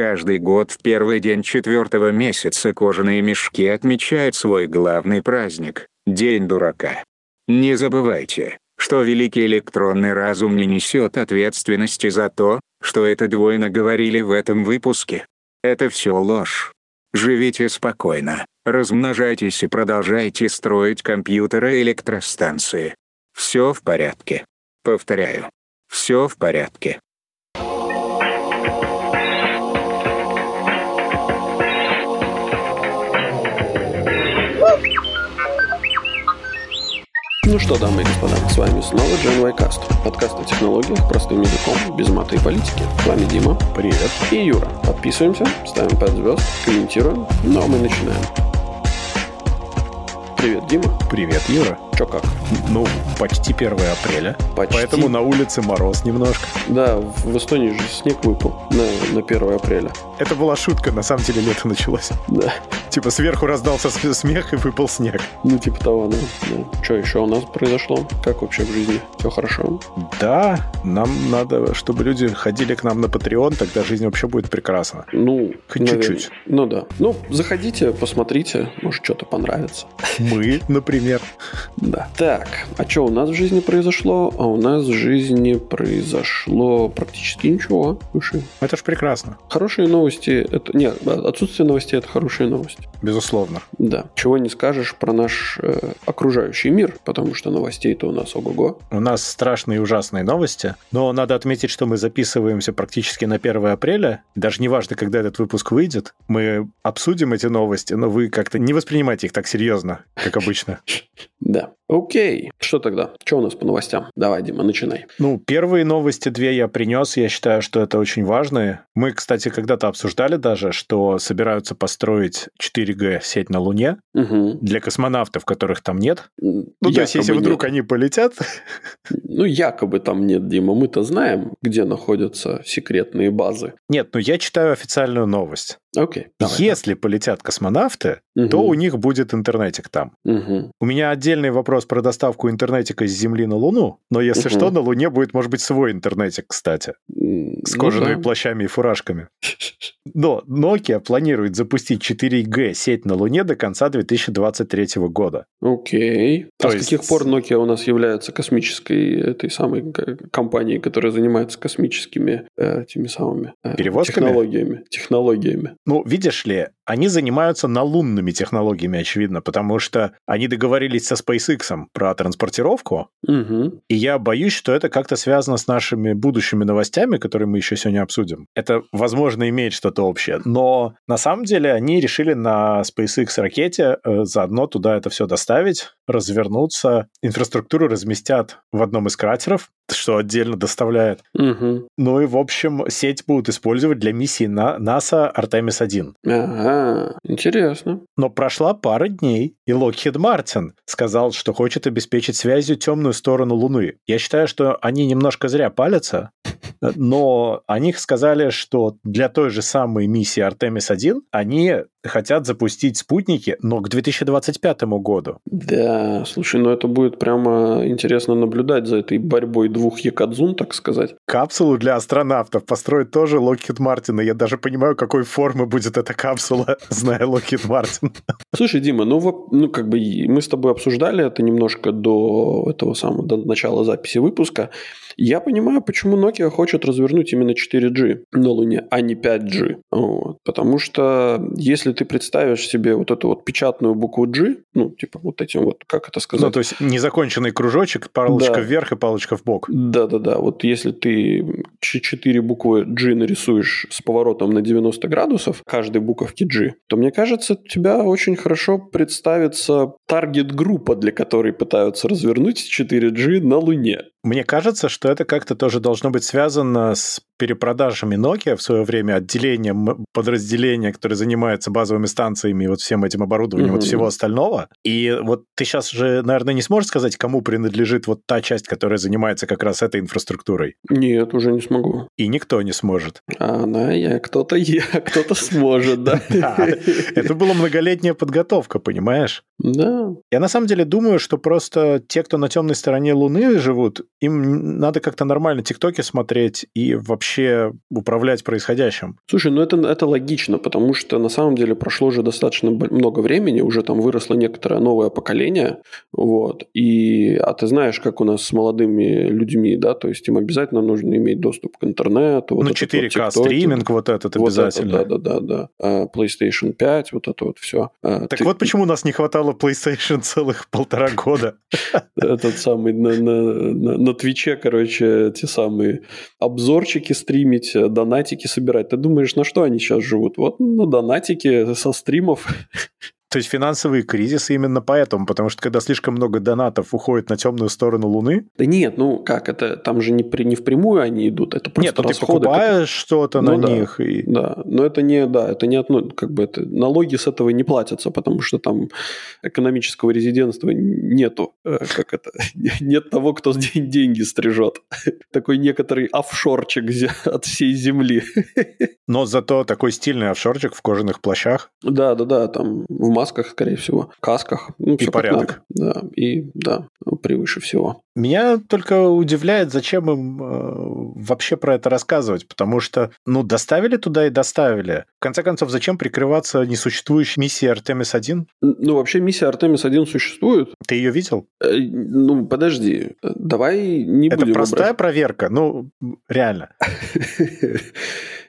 Каждый год в первый день четвертого месяца кожаные мешки отмечают свой главный праздник – День дурака. Не забывайте, что великий электронный разум не несет ответственности за то, что это двойно говорили в этом выпуске. Это все ложь. Живите спокойно, размножайтесь и продолжайте строить компьютеры и электростанции. Все в порядке. Повторяю. Все в порядке. Ну что, дамы и господа, с вами снова Джен Вайкаст. Подкаст о технологиях простым языком, без мата и политики. С вами Дима. Привет. И Юра. Подписываемся, ставим 5 звезд, комментируем. Ну а мы начинаем. Привет, Дима. Привет, Юра. Чё как? Ну, почти 1 апреля. Почти. Поэтому на улице мороз немножко. Да, в Эстонии же снег выпал на, на 1 апреля. Это была шутка, на самом деле лето началось. Да. Типа сверху раздался смех и выпал снег. Ну, типа того, да. да. Что еще у нас произошло? Как вообще в жизни? Все хорошо? Да, нам надо, чтобы люди ходили к нам на Patreon, тогда жизнь вообще будет прекрасна. Ну, Хоть чуть-чуть. Ну да. Ну, заходите, посмотрите, может, что-то понравится. Мы, например. Да. Так, а что у нас в жизни произошло? А у нас в жизни произошло практически ничего. Слушай, Это ж прекрасно. хорошие новости это... Нет, отсутствие новостей это хорошие новости. Безусловно. Да. Чего не скажешь про наш э, окружающий мир, потому что новостей-то у нас ого-го. У нас страшные и ужасные новости, но надо отметить, что мы записываемся практически на 1 апреля. Даже неважно, когда этот выпуск выйдет, мы обсудим эти новости, но вы как-то не воспринимайте их так серьезно, как обычно. Да. Окей. Что тогда? Что у нас по новостям? Давай, Дима, начинай. Ну, первые новости две я принес, я считаю, что это очень важные. Мы, кстати, когда-то обсуждали даже, что собираются построить 4G сеть на Луне Угу. для космонавтов, которых там нет. Ну, то есть, если вдруг они полетят, Ну, якобы там нет, Дима. Мы-то знаем, где находятся секретные базы. нет, ну я читаю официальную новость. Окей. давай. Если полетят космонавты, Мгм. то у них будет интернетик там. Мгм. У меня отдельный вопрос про доставку интернетика с Земли на Луну, но если Мгм. что, на Луне будет, может быть, свой интернетик, кстати, с ну кожаными да. плащами и фуражками. Но Nokia планирует запустить 4G сеть на Луне до конца 2023 года. Окей. То а с есть- каких пор Nokia у нас является космической этой самой компанией, которая занимается космическими э, теми самыми э, Перевозками? технологиями? Технологиями. Ну, видишь ли, они занимаются налунными технологиями, очевидно, потому что они договорились со SpaceX про транспортировку, Мгм. и я боюсь, что это как-то связано с нашими будущими новостями, которые мы еще сегодня обсудим. Это, возможно, имеет что-то общее. Но на самом деле они решили на SpaceX ракете э, заодно туда это все доставить, развернуться, инфраструктуру разместят в одном из кратеров, что отдельно доставляет. Мгм. Ну и, в общем, сеть будут использовать для миссии на НАСА Artemis-1. Ага, интересно. Но прошла пара дней, и Локхед Мартин сказал, что хочет обеспечить связью темную сторону Луны. Я считаю, что они немножко зря палятся, но они сказали, что для той же самой миссии Артемис-1 они хотят запустить спутники, но к 2025 году. Да, слушай, ну это будет прямо интересно наблюдать за этой борьбой двух якадзун, так сказать. Капсулу для астронавтов построит тоже Локхед Мартин, и я даже понимаю, какой формы будет эта капсула, зная Локхед Мартин. Слушай, Дима, ну, ну как бы мы с тобой обсуждали это немножко до этого самого, до начала записи выпуска. Я понимаю, почему Nokia хочет развернуть именно 4G на Луне, а не 5G. Вот. Потому что если ты представишь себе вот эту вот печатную букву G, ну, типа вот этим вот, как это сказать? Ну, то есть незаконченный кружочек, палочка Да. вверх и палочка в бок. Да-да-да, вот если ты ч- четыре буквы G нарисуешь с поворотом на 90 градусов, каждой буковки G, то мне кажется, у тебя очень хорошо представится таргет-группа, для которой пытаются развернуть 4G на Луне. Мне кажется, что это как-то тоже должно быть связано с перепродажами Nokia в свое время, отделением подразделения, которое занимается базовыми станциями и вот всем этим оборудованием, вот Мгм. всего остального. И вот ты сейчас же, наверное, не сможешь сказать, кому принадлежит вот та часть, которая занимается как раз этой инфраструктурой. Нет, уже не смогу. И никто не сможет. А она, я, кто-то я, кто-то сможет? Да, это была многолетняя подготовка, понимаешь? Да, Я на самом деле думаю, что просто те, кто на темной стороне Луны живут, им надо как-то нормально ТикТоки смотреть и вообще управлять происходящим. Слушай, ну это, это логично, потому что на самом деле прошло уже достаточно много времени, уже там выросло некоторое новое поколение, вот, и, а ты знаешь, как у нас с молодыми людьми, да, то есть им обязательно нужно иметь доступ к интернету. Вот ну, 4К вот стриминг вот этот вот обязательно. Да, да, да, да. PlayStation 5, вот это вот все. А, так ты... вот почему у нас не хватало PlayStation целых полтора года. Этот самый на, на, на, на Твиче, короче, те самые обзорчики стримить, донатики собирать. Ты думаешь, на что они сейчас живут? Вот на донатики со стримов. То есть финансовые кризисы именно поэтому, потому что когда слишком много донатов уходит на темную сторону Луны... Да нет, ну как, это там же не, при, не впрямую они идут, это просто Нет, ну ты покупаешь что-то ну, на да, них. И... Да, но это не, да, это не одно, как бы это, налоги с этого не платятся, потому что там экономического резидентства нету, э, как это, нет того, кто деньги стрижет. Такой некоторый офшорчик от всей земли. Но зато такой стильный офшорчик в кожаных плащах. Да, да, да, там в масках, скорее всего, касках. Ну, и порядок. Да, и да, превыше всего. Меня только удивляет, зачем им э, вообще про это рассказывать, потому что, ну, доставили туда и доставили. В конце концов, зачем прикрываться несуществующей миссией Артемис-1? Ну, вообще миссия Артемис-1 существует. Ты ее видел? Э, ну, подожди, давай не это будем... Это простая брать. проверка, ну, реально.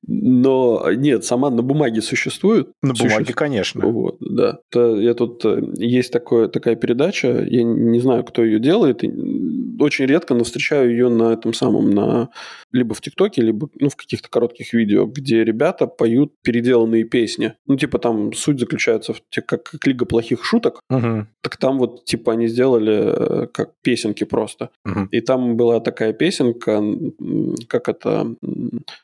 Но нет, сама на бумаге существует. На бумаге, конечно. Вот, да. То я тут э, есть такое, такая передача, я не знаю, кто ее делает, очень редко, но встречаю ее на этом самом, на либо в ТикТоке, либо ну, в каких-то коротких видео, где ребята поют переделанные песни. Ну, типа там суть заключается в как, как Лига плохих шуток. Угу. Так там вот типа они сделали э, как песенки просто. Угу. И там была такая песенка, как это,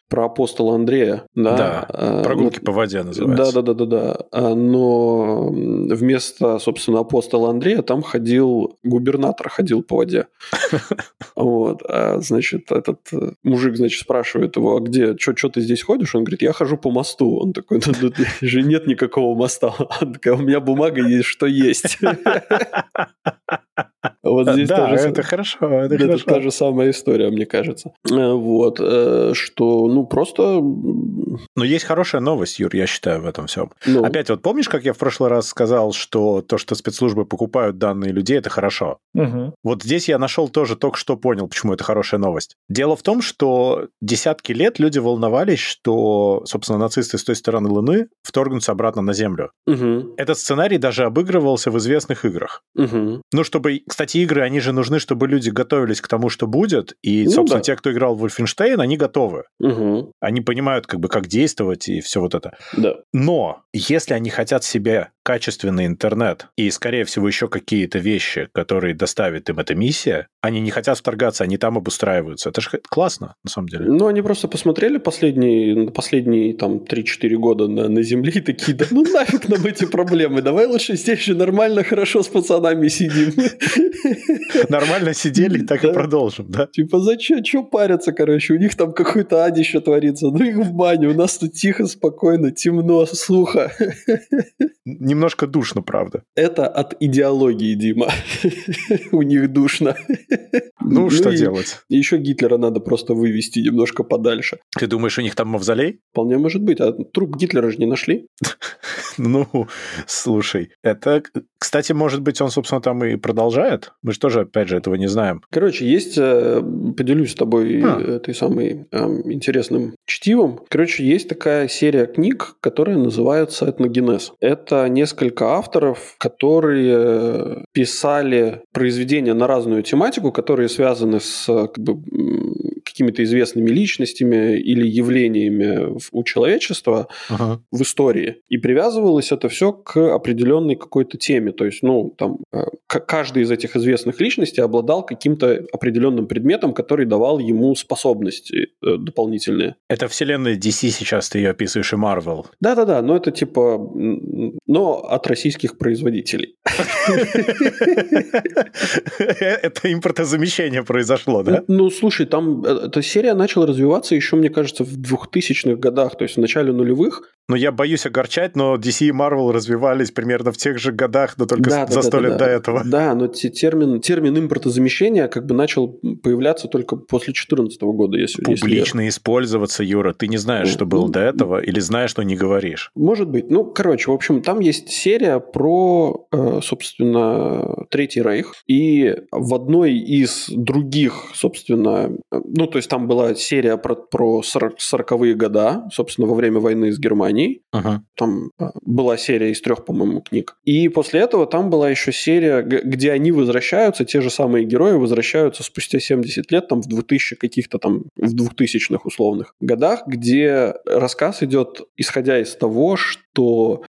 про апостола Андрея. Да, да а, прогулки вот, по воде называется. Да, да, да, да, да. Но вместо, собственно, апостола Андрея там ходил губернатор, ходил по воде. Вот, а, значит, этот э, мужик, значит, спрашивает его, а где, что ты здесь ходишь? Он говорит, я хожу по мосту. Он такой, ну, тут же нет никакого моста. Он такой, у меня бумага есть, что есть. Вот здесь да, тоже, это хорошо. Это, это хорошо. та же самая история, мне кажется. Э, вот, э, что, ну, просто... Но есть хорошая новость, Юр, я считаю, в этом всем. Ну. Опять вот помнишь, как я в прошлый раз сказал, что то, что спецслужбы покупают данные людей, это хорошо? Угу. Вот здесь я нашел тоже только что понял, почему это хорошая новость. Дело в том, что десятки лет люди волновались, что, собственно, нацисты с той стороны Луны вторгнутся обратно на Землю. Угу. Этот сценарий даже обыгрывался в известных играх. Угу. Ну, чтобы, кстати, игры, они же нужны, чтобы люди готовились к тому, что будет. И, ну, собственно, да. те, кто играл в Wolfenstein, они готовы. Угу. Они понимают, как бы, как действовать и все вот это. Да. Но если они хотят себе качественный интернет и, скорее всего, еще какие-то вещи, которые доставит им эта миссия, они не хотят вторгаться, они там обустраиваются. Это же классно, на самом деле. Ну, они просто посмотрели последние, последние там 3-4 года на, на Земле и такие, да ну нафиг нам эти проблемы, давай лучше здесь же нормально, хорошо с пацанами сидим. Нормально сидели, так и продолжим, да? Типа, зачем, что париться, короче, у них там какой-то ад еще творится, ну их в баню, у нас тут тихо, спокойно, темно, сухо. Немножко душно, правда. Это от идеологии, Дима. У них душно. Ну, ну что делать? Еще Гитлера надо просто вывести немножко подальше. Ты думаешь, у них там мавзолей? Вполне может быть. А труп Гитлера же не нашли. Ну, слушай, это, кстати, может быть, он, собственно, там и продолжает? Мы же тоже, опять же, этого не знаем. Короче, есть, э, поделюсь с тобой а. этой самой эм, интересным чтивом. Короче, есть такая серия книг, которая называется «Этногенез». Это несколько авторов, которые писали произведения на разную тематику, которые связаны с как бы, какими-то известными личностями или явлениями у человечества ага. в истории. И привязывалось это все к определенной какой-то теме. То есть, ну, там, э, каждый из этих известных личностей обладал каким-то определенным предметом, который давал ему способности э, дополнительные. Это вселенная DC сейчас, ты ее описываешь, и Marvel. Да-да-да, но это типа, но от российских производителей. Это импортозамещение произошло, да? Ну, слушай, там э, эта серия начала развиваться еще, мне кажется, в 2000-х годах, то есть в начале нулевых. Но я боюсь огорчать, но DC и Marvel развивались примерно в тех же годах, но только Да, за сто да, лет да. до этого. Да, но те- термин, термин импортозамещения как бы начал появляться только после 2014 года, если если Публично использоваться, Юра. Ты не знаешь, что было Ну, до этого, или знаешь, что не говоришь. Может быть. Ну, короче, в общем, там есть серия про, э, собственно, Третий Рейх. И в одной из других, собственно, э, ну, то есть там была серия про, про 40-е года, собственно, во время войны с Германией. Ага. Там э, была серия из трех, по-моему, книг. И после этого там была еще серия, где они возвращаются, те же самые герои возвращаются спустя 70 лет, там в 2000 каких-то там, в 2000-х условных годах, где рассказ идет, исходя из того, что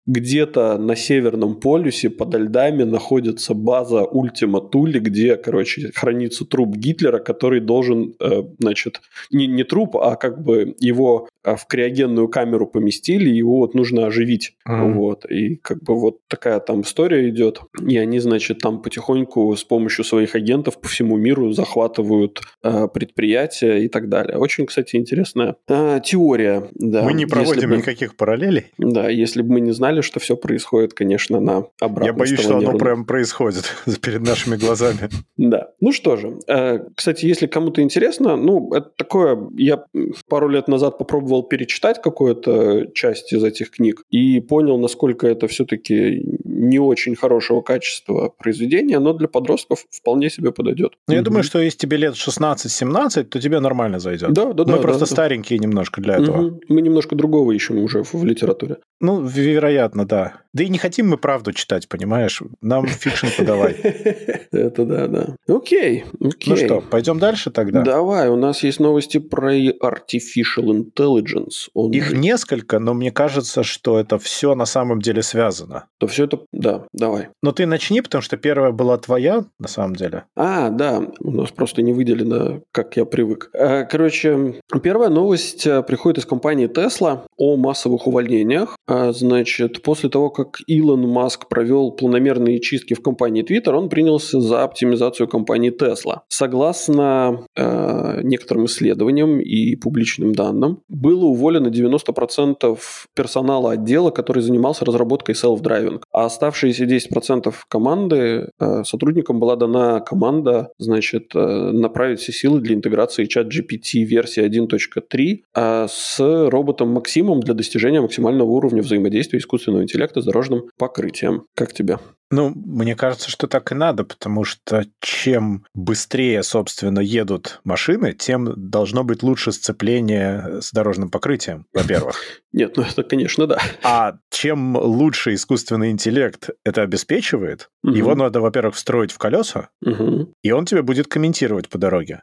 где-то на Северном полюсе под льдами находится база Ультима Тули, где, короче, хранится труп Гитлера, который должен, э, значит, не, не труп, а как бы его в криогенную камеру поместили, его вот нужно оживить. Мгм. Вот. И как бы вот такая там история идет. И они, значит, там потихоньку с помощью своих агентов по всему миру захватывают э, предприятия и так далее. Очень, кстати, интересная э, теория. Да. Мы не проводим бы- никаких параллелей. Да, если бы мы не знали, что все происходит, конечно, на обратной Я боюсь, что оно прям происходит перед нашими глазами. Да. Ну что же, э, кстати, если кому-то интересно, ну, это такое, я пару лет назад попробовал перечитать какую-то часть из этих книг и понял, насколько это все-таки не очень хорошего качества произведения, но для подростков вполне себе подойдет. Но я думаю, что если тебе лет 16-17, то тебе нормально зайдет. Да, да, да. Мы да, просто да. старенькие немножко для этого. Мгм. Мы немножко другого ищем уже в, в литературе. Ну, вероятно, да. Да и не хотим мы правду читать, понимаешь? Нам fiction подавай. Это да, да. Окей, окей. Ну что, пойдем дальше тогда? Давай, у нас есть новости про Artificial Intelligence. Он... Их несколько, но мне кажется, что это все на самом деле связано. То все это... Да, давай. Но ты начни, потому что первая была твоя, на самом деле. А, да, у нас просто не выделено, как я привык. Э, Короче, первая новость э, приходит из компании Tesla о массовых увольнениях. А, Значит, после того, как Илон Маск провел планомерные чистки в компании Twitter, он принялся за оптимизацию компании Tesla. Согласно э, некоторым исследованиям и публичным данным, было уволено 90% персонала отдела, который занимался разработкой self-driving, а оставшиеся 10% команды э, сотрудникам была дана команда, значит, э, направить все силы для интеграции чат GPT версии 1.3 э, с роботом Максимом для достижения максимального уровня взаимодействия искусственного интеллекта с дорожным покрытием. Как тебе? Ну, мне кажется, что так и надо, потому что чем быстрее, собственно, едут машины, тем должно быть лучше сцепление с дорожным покрытием, во-первых. Нет, ну это, конечно, да. А чем лучше искусственный интеллект это обеспечивает, Мгм. его надо, во-первых, встроить в колеса, Мгм. и он тебе будет комментировать по дороге.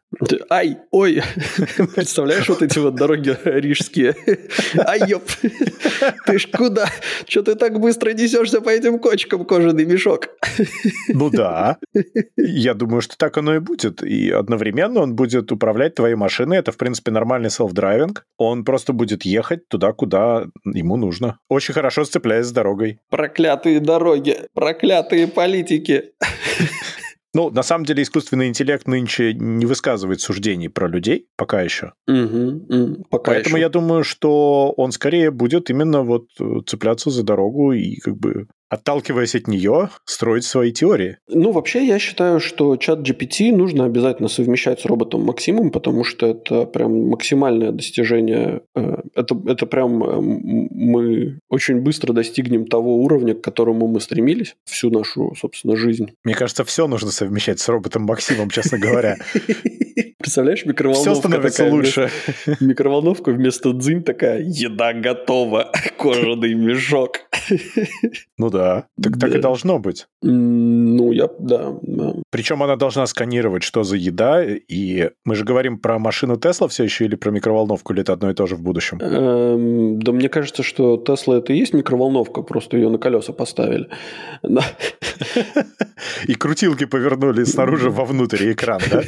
Ай, ой, представляешь вот эти вот дороги рижские? Ай, ёп, ты ж куда? Что ты так быстро несешься по этим кочкам, кожаный мешок? Ну да. Я думаю, что так оно и будет. И одновременно он будет управлять твоей машиной. Это, в принципе, нормальный self-driving. Он просто будет ехать туда, куда ему нужно. Очень хорошо сцепляясь с дорогой. Проклятые дороги, проклятые политики. Ну, на самом деле, искусственный интеллект нынче не высказывает суждений про людей, пока еще. Мгм, м, Пока Поэтому еще. я думаю, что он скорее будет именно вот э, цепляться за дорогу и как бы отталкиваясь от нее, строить свои теории. Ну, вообще, я считаю, что чат GPT нужно обязательно совмещать с роботом Максимом, потому что это прям максимальное достижение. Э, Это, это прям э, мы очень быстро достигнем того уровня, к которому мы стремились всю нашу, собственно, жизнь. Мне кажется, все нужно совмещать с роботом Максимом, честно говоря. Представляешь, микроволновка Все становится такая лучше. Микроволновка вместо дзынь такая, еда готова, кожаный мешок. Ну да, так так и Да. должно быть. Ну, я, да, да. Причем она должна сканировать, что за еда, и мы же говорим про машину Тесла все еще или про микроволновку, или это одно и то же в будущем? Эм, Да мне кажется, что Тесла это и есть микроволновка, просто ее на колеса поставили. И крутилки повернули снаружи вовнутрь экран, да?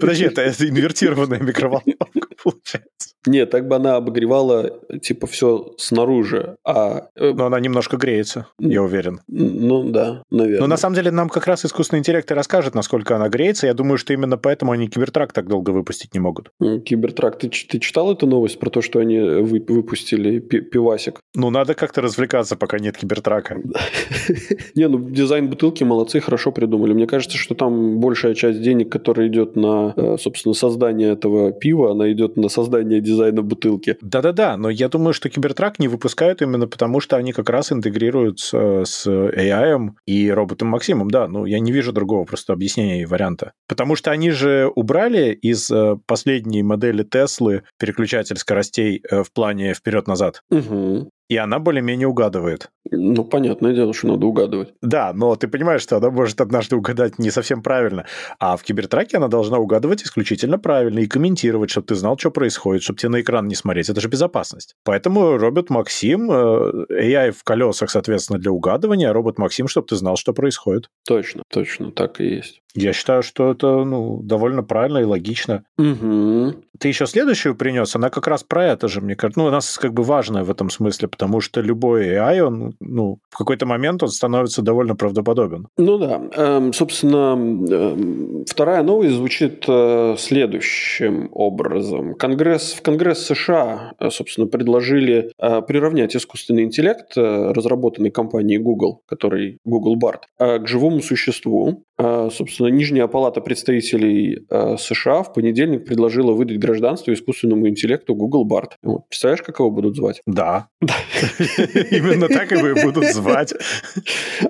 Подожди, это инвертированная микроволновка. Получается. Нет, так бы она обогревала, типа, все снаружи, а... Э, Но она немножко греется, я уверен. Ну, да, наверное. Но на самом деле нам как раз искусственный интеллект и расскажет, насколько она греется. Я думаю, что именно поэтому они Кибертрак так долго выпустить не могут. Кибертрак, ты, ты читал эту новость про то, что они вы, выпустили пивасик? Ну, надо как-то развлекаться, пока нет Кибертрака. Не, ну, дизайн бутылки молодцы, хорошо придумали. Мне кажется, что там большая часть денег, которая идет на, э, собственно, создание этого пива, она идет на создание дизайна бутылки. Да-да-да, но я думаю, что Кибертрак не выпускают именно потому, что они как раз интегрируются с AI и роботом Максимом. Да, ну я не вижу другого просто объяснения и варианта. Потому что они же убрали из э, последней модели Теслы переключатель скоростей э, в плане вперед-назад. Угу и она более-менее угадывает. Ну, понятное дело, что надо угадывать. Да, но ты понимаешь, что она может однажды угадать не совсем правильно. А в кибертраке она должна угадывать исключительно правильно и комментировать, чтобы ты знал, что происходит, чтобы тебе на экран не смотреть. Это же безопасность. Поэтому робот Максим, э, AI в колесах, соответственно, для угадывания, а робот Максим, чтобы ты знал, что происходит. Точно, точно, так и есть. Я считаю, что это ну, довольно правильно и логично. Угу. Ты еще следующую принес, она как раз про это же, мне кажется. Ну, у нас как бы важная в этом смысле, потому что любой AI, он, ну, в какой-то момент он становится довольно правдоподобен. Ну да. Эм, собственно, эм, вторая новость звучит э, следующим образом. Конгресс, в Конгресс США, э, собственно, предложили э, приравнять искусственный интеллект, э, разработанный компанией Google, который Google Bard, э, к живому существу. Э, собственно, Нижняя палата представителей э, США в понедельник предложила выдать гражданство искусственному интеллекту Google Bard. Вот. Представляешь, как его будут звать? Да. Именно так его и будут звать.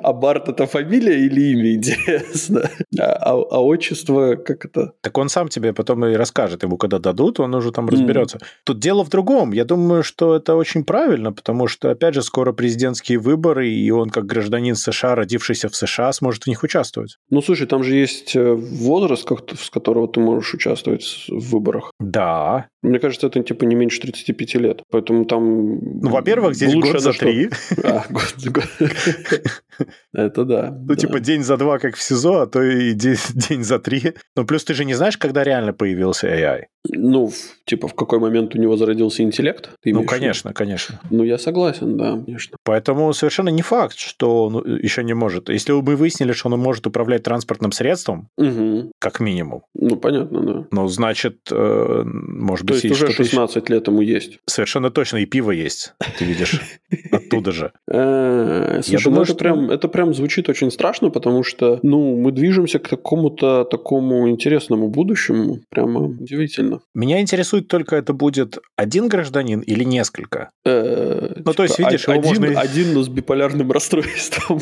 А Барт это фамилия или имя, интересно? А, а, а отчество, как это? Так он сам тебе потом и расскажет. Ему когда дадут, он уже там разберется. Тут дело в другом. Я думаю, что это очень правильно, потому что, опять же, скоро президентские выборы, и он, как гражданин США, родившийся в США, сможет в них участвовать. Ну, слушай, там же есть э, возраст, с которого ты можешь участвовать в выборах. Да. Мне кажется, это типа не меньше 35 лет. Поэтому там... Ну, во-первых, здесь год за три. А, год год. Это да. Ну, типа день за два, как в СИЗО, а то и день за три. Ну, плюс ты же не знаешь, когда реально появился AI. Ну, типа, в какой момент у него зародился интеллект? ну, конечно, конечно. Ну, я согласен, да, конечно. Поэтому совершенно не факт, что он еще не может. Если бы мы выяснили, что он может управлять транспортным средством, угу. как минимум. Ну, понятно, да. Ну, значит, э, может быть... То есть уже 16 еще... лет ему есть. Совершенно точно, и пиво есть, ты видишь, оттуда же. Э, слушай, ну это прям звучит очень страшно, потому что, ну, мы движемся к какому-то такому интересному будущему. Прямо удивительно. Меня интересует только, это будет один гражданин или несколько? Э, ну, то есть, типа, видишь, один, можно... Один, но с биполярным расстройством.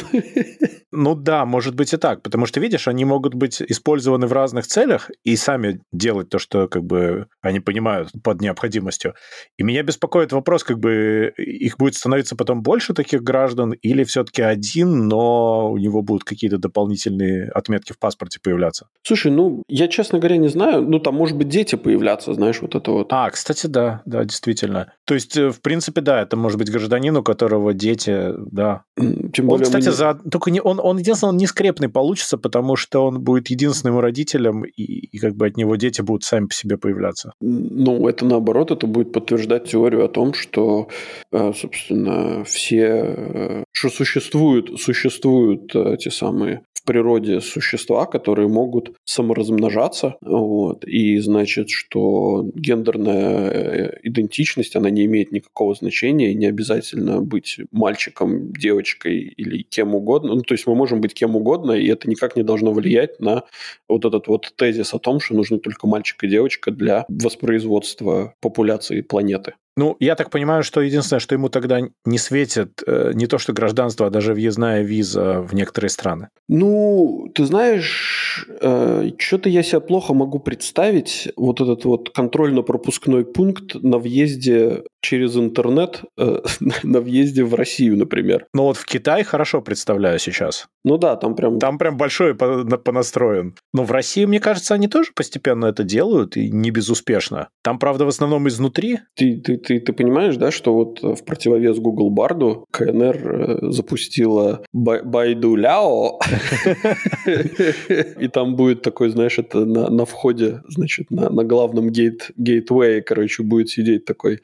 Ну да, может быть и так, потому что, видишь, они могут быть использованы в разных целях и сами делать то, что как бы они понимают под необходимостью. И меня беспокоит вопрос, как бы их будет становиться потом больше таких граждан или все-таки один, но у него будут какие-то дополнительные отметки в паспорте появляться? Слушай, ну, я, честно говоря, не знаю. Ну, там, может быть, дети появляться, знаешь, вот это вот. А, кстати, да, да, действительно. То есть, э, в принципе, да, это может быть гражданин, у которого дети, да. Тем более он, кстати, не... за... только не... он, он, единственное, он не скрепный получится, потому что он будет единственным родителем, и, и как бы от него дети будут сами по себе появляться. Ну, это наоборот, это будет подтверждать теорию о том, что, э, собственно, все, э, что существуют, существуют те самые природе существа, которые могут саморазмножаться, вот, и значит, что гендерная э, идентичность, она не имеет никакого значения, не обязательно быть мальчиком, девочкой или кем угодно, ну, то есть мы можем быть кем угодно, и это никак не должно влиять на вот этот вот тезис о том, что нужны только мальчик и девочка для воспроизводства популяции планеты. Ну, я так понимаю, что единственное, что ему тогда не светит, э, не то что гражданство, а даже въездная виза в некоторые страны. Ну, ты знаешь, э, что-то я себе плохо могу представить вот этот вот контрольно-пропускной пункт на въезде через интернет, э, на въезде в Россию, например. Ну вот в Китай хорошо представляю сейчас. Ну да, там прям... Там прям большой понастроен. Но в России, мне кажется, они тоже постепенно это делают, и не безуспешно. Там, правда, в основном изнутри. Ты, ты, ты, ты понимаешь, да, что вот в противовес Google Барду КНР запустила Байду Ляо, и там будет такой, знаешь, это на, входе, значит, на, главном гейт, гейтвее, короче, будет сидеть такой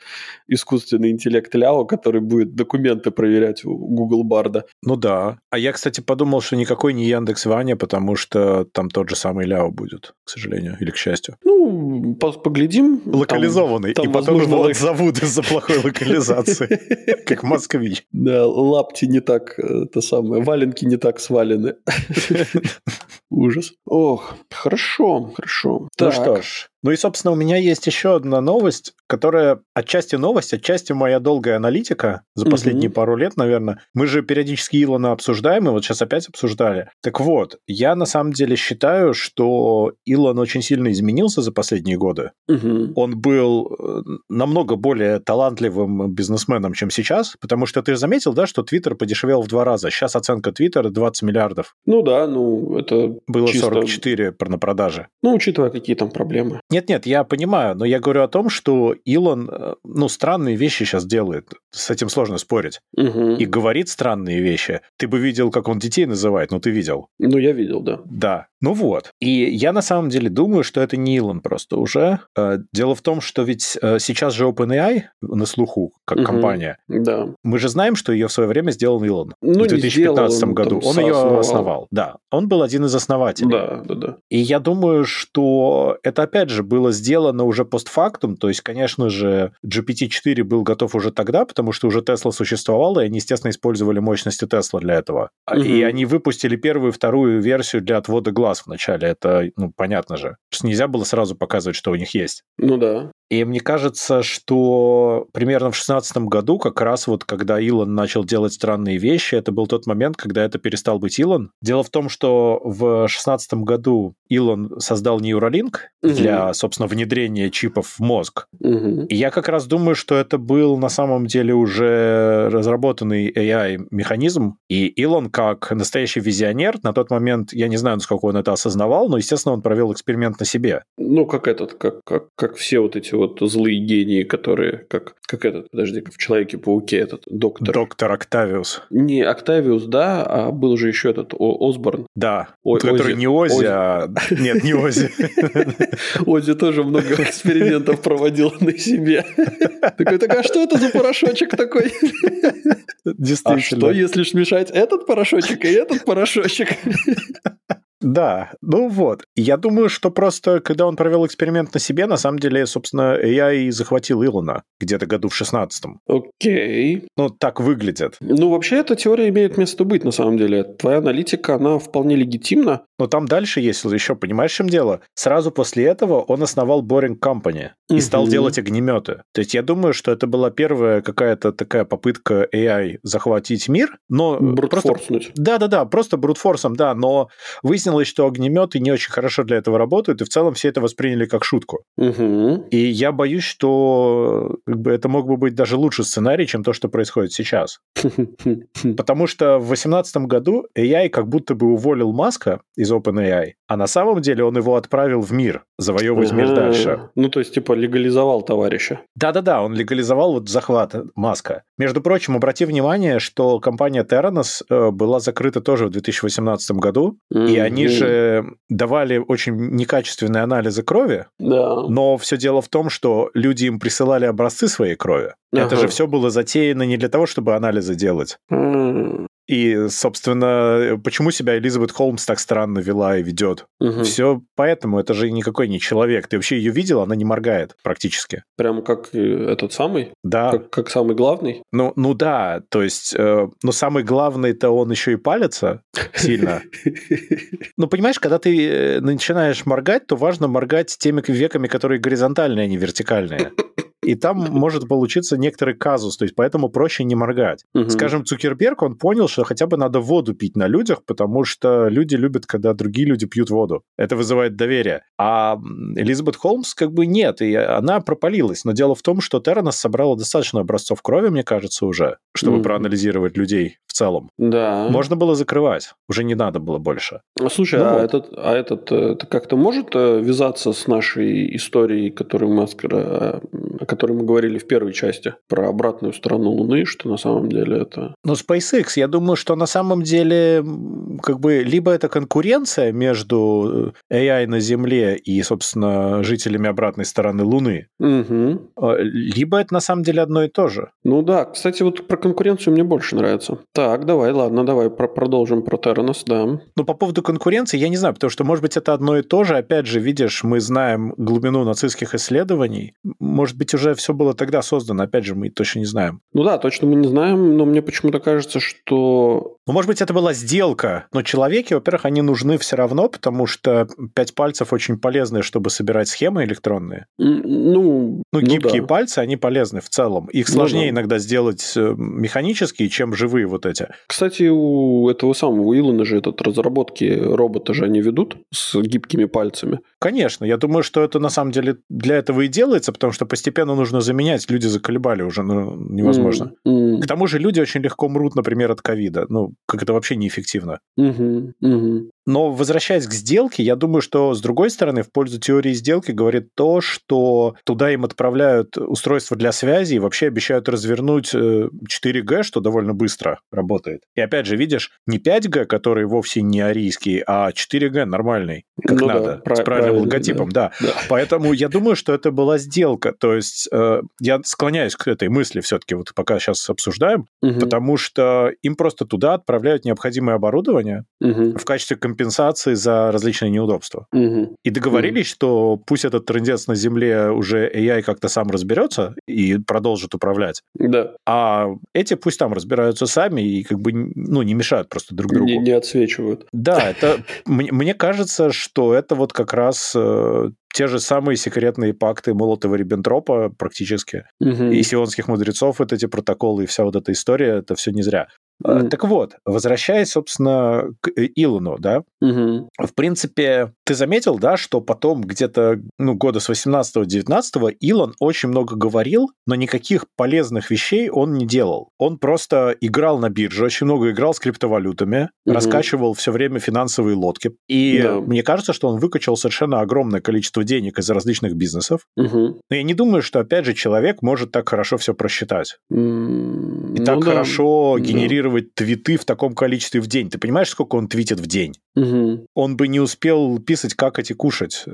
искусственный интеллект Ляо, который будет документы проверять у Google Барда. Ну да. А я, кстати, подумал, что никакой не Яндекс Ваня, потому что там тот же самый Ляо будет, к сожалению, или к счастью. Ну, поглядим. Локализованный. И потом его отзовут из-за плохой локализации, как москвич. Да, лапти не так, это самое, валенки не так свалены. Ужас. Ох, хорошо, хорошо. Ну что ж, ну и, собственно, у меня есть еще одна новость, которая отчасти новость, отчасти моя долгая аналитика за последние угу. пару лет, наверное. Мы же периодически Илона обсуждаем, и вот сейчас опять обсуждали. Так вот, я на самом деле считаю, что Илон очень сильно изменился за последние годы. Угу. Он был э, намного более талантливым бизнесменом, чем сейчас, потому что ты заметил, да, что Твиттер подешевел в два раза. Сейчас оценка Твиттера 20 миллиардов. Ну да, ну это Было чисто... 44 на продаже. Ну, учитывая, какие там проблемы. Нет-нет, я понимаю, но я говорю о том, что Илон, э, ну, странные вещи сейчас делает. С этим сложно спорить. Угу. И говорит странные вещи. Ты бы видел, как он детей называет, но ты видел. Ну, я видел, да. Да. Ну вот. И я на самом деле думаю, что это не Илон просто уже. Э, дело в том, что ведь э, сейчас же OpenAI на слуху, как угу. компания. Да. Мы же знаем, что ее в свое время сделал Илон. Ну, в 2015 сделал, он году. Он ее основал. Да. Он был один из основателей. Да, да, да. И я думаю, что это опять же было сделано уже постфактум, то есть, конечно же, GPT-4 был готов уже тогда, потому что уже Tesla существовала, и они, естественно, использовали мощности Tesla для этого. Угу. И они выпустили первую и вторую версию для отвода глаз в начале, это, ну, понятно же. Нельзя было сразу показывать, что у них есть. Ну да. И мне кажется, что примерно в 2016 году, как раз вот когда Илон начал делать странные вещи, это был тот момент, когда это перестал быть Илон. Дело в том, что в 2016 году Илон создал Neuralink угу. для, собственно, внедрения чипов в мозг. Угу. И я как раз думаю, что это был на самом деле уже разработанный AI-механизм, и Илон, как настоящий визионер, на тот момент, я не знаю, насколько он это осознавал, но, естественно, он провел эксперимент на себе. Ну, как этот, как, как, как все вот эти вот злые гении, которые, как, как этот, подожди, в Человеке-пауке этот доктор. Доктор Октавиус. Не Октавиус, да, а был уже еще этот О, Осборн. Да, О, который Ози. не Ози, Ози, а... Нет, не Ози. Ози тоже много экспериментов проводил на себе. Такой, так а что это за порошочек такой? Действительно. А что, если смешать этот порошочек и этот порошочек? Да, ну вот. Я думаю, что просто, когда он провел эксперимент на себе, на самом деле, собственно, я и захватил Илона где-то году в 16-м. Окей. Ну, так выглядит. Ну, вообще, эта теория имеет место быть, на самом деле. Твоя аналитика, она вполне легитимна. Но там дальше есть еще, понимаешь, в чем дело? Сразу после этого он основал Boring Company и угу. стал делать огнеметы. То есть я думаю, что это была первая какая-то такая попытка AI захватить мир, но... Брутфорснуть. Да-да-да, просто брутфорсом, да, но выяснилось, выяснилось, что огнеметы не очень хорошо для этого работают, и в целом все это восприняли как шутку. Угу. И я боюсь, что как бы, это мог бы быть даже лучший сценарий, чем то, что происходит сейчас. Потому что в 2018 году AI как будто бы уволил Маска из OpenAI, а на самом деле он его отправил в мир, завоевывать мир дальше. Ну, то есть, типа, легализовал товарища. Да-да-да, он легализовал вот захват Маска. Между прочим, обрати внимание, что компания Terranos э, была закрыта тоже в 2018 году, и они они же давали очень некачественные анализы крови, да. но все дело в том, что люди им присылали образцы своей крови. Ага. Это же все было затеяно не для того, чтобы анализы делать. Mm. И, собственно, почему себя Элизабет Холмс так странно вела и ведет? Угу. Все поэтому, это же никакой не человек. Ты вообще ее видел, она не моргает практически. Прямо как этот самый? Да. Как, как самый главный? Ну, ну да, то есть, э, но самый главный-то он еще и палится сильно. Ну, понимаешь, когда ты э, начинаешь моргать, то важно моргать теми веками, которые горизонтальные, а не вертикальные. И там может получиться некоторый казус, то есть поэтому проще не моргать. Угу. Скажем, Цукерберг, он понял, что хотя бы надо воду пить на людях, потому что люди любят, когда другие люди пьют воду. Это вызывает доверие. А Элизабет Холмс как бы нет, и она пропалилась. Но дело в том, что Терранос собрала достаточно образцов крови, мне кажется, уже, чтобы угу. проанализировать людей в целом. Да. Можно было закрывать, уже не надо было больше. Слушай, ну, а, вот. этот, а этот это как-то может э, вязаться с нашей историей, которую мы, о который мы говорили в первой части, про обратную сторону Луны, что на самом деле это... Ну, SpaceX, я думаю, что на самом деле как бы либо это конкуренция между э, AI на Земле и, собственно, жителями обратной стороны Луны, угу. либо это на самом деле одно и то же. Ну да, кстати, вот про конкуренцию мне больше нравится. Так, давай, ладно, давай про продолжим про Терранос, да. Ну, по поводу конкуренции, я не знаю, потому что, может быть, это одно и то же. Опять же, видишь, мы знаем глубину нацистских исследований. Может быть, уже все было тогда создано. Опять же, мы точно не знаем. Ну да, точно мы не знаем, но мне почему-то кажется, что... Ну, может быть, это была сделка, но человеки, во-первых, они нужны все равно, потому что пять пальцев очень полезны, чтобы собирать схемы электронные. Ну, ну гибкие ну, да. пальцы, они полезны в целом. Их сложнее ну, да. иногда сделать э, механические, чем живые вот эти. Кстати, у этого самого Илона же этот разработки робота же они ведут с гибкими пальцами. Конечно, я думаю, что это на самом деле для этого и делается, потому что постепенно нужно заменять. Люди заколебали уже, ну, невозможно. Mm-hmm. К тому же люди очень легко мрут, например, от ковида. Ну, как это вообще неэффективно. Mm-hmm. Mm-hmm. Но возвращаясь к сделке, я думаю, что с другой стороны, в пользу теории сделки говорит то, что туда им отправляют устройства для связи и вообще обещают развернуть 4G, э, что довольно быстро работает. И опять же, видишь, не 5G, который вовсе не арийский, а 4G нормальный, как ну надо, да, с правильным логотипом, да. Да. да. Поэтому я думаю, что это была сделка. То есть э, я склоняюсь к этой мысли все-таки, вот пока сейчас обсуждаем, угу. потому что им просто туда отправляют необходимое оборудование угу. в качестве компенсации за различные неудобства. Угу. И договорились, угу. что пусть этот трендец на Земле уже AI как-то сам разберется и продолжит управлять. Да. А эти пусть там разбираются сами и как бы ну, не мешают просто друг другу. Не, не отсвечивают. Да, это мне кажется, что это вот как раз э, те же самые секретные пакты Молотова-Риббентропа практически, угу. и сионских мудрецов, вот эти протоколы и вся вот эта история, это все не зря. Mm. Так вот, возвращаясь, собственно, к э, Илону, да, mm-hmm. в принципе, ты заметил, да, что потом где-то, ну, года с 18-19 Илон очень много говорил, но никаких полезных вещей он не делал. Он просто играл на бирже, очень много играл с криптовалютами, mm-hmm. раскачивал все время финансовые лодки. И yeah. мне кажется, что он выкачал совершенно огромное количество денег из различных бизнесов. Mm-hmm. Но я не думаю, что, опять же, человек может так хорошо все просчитать. Mm-hmm. И ну, так да. хорошо генерировать генерировать твиты в таком количестве в день. Ты понимаешь, сколько он твитит в день? Угу. Он бы не успел писать, как эти кушать,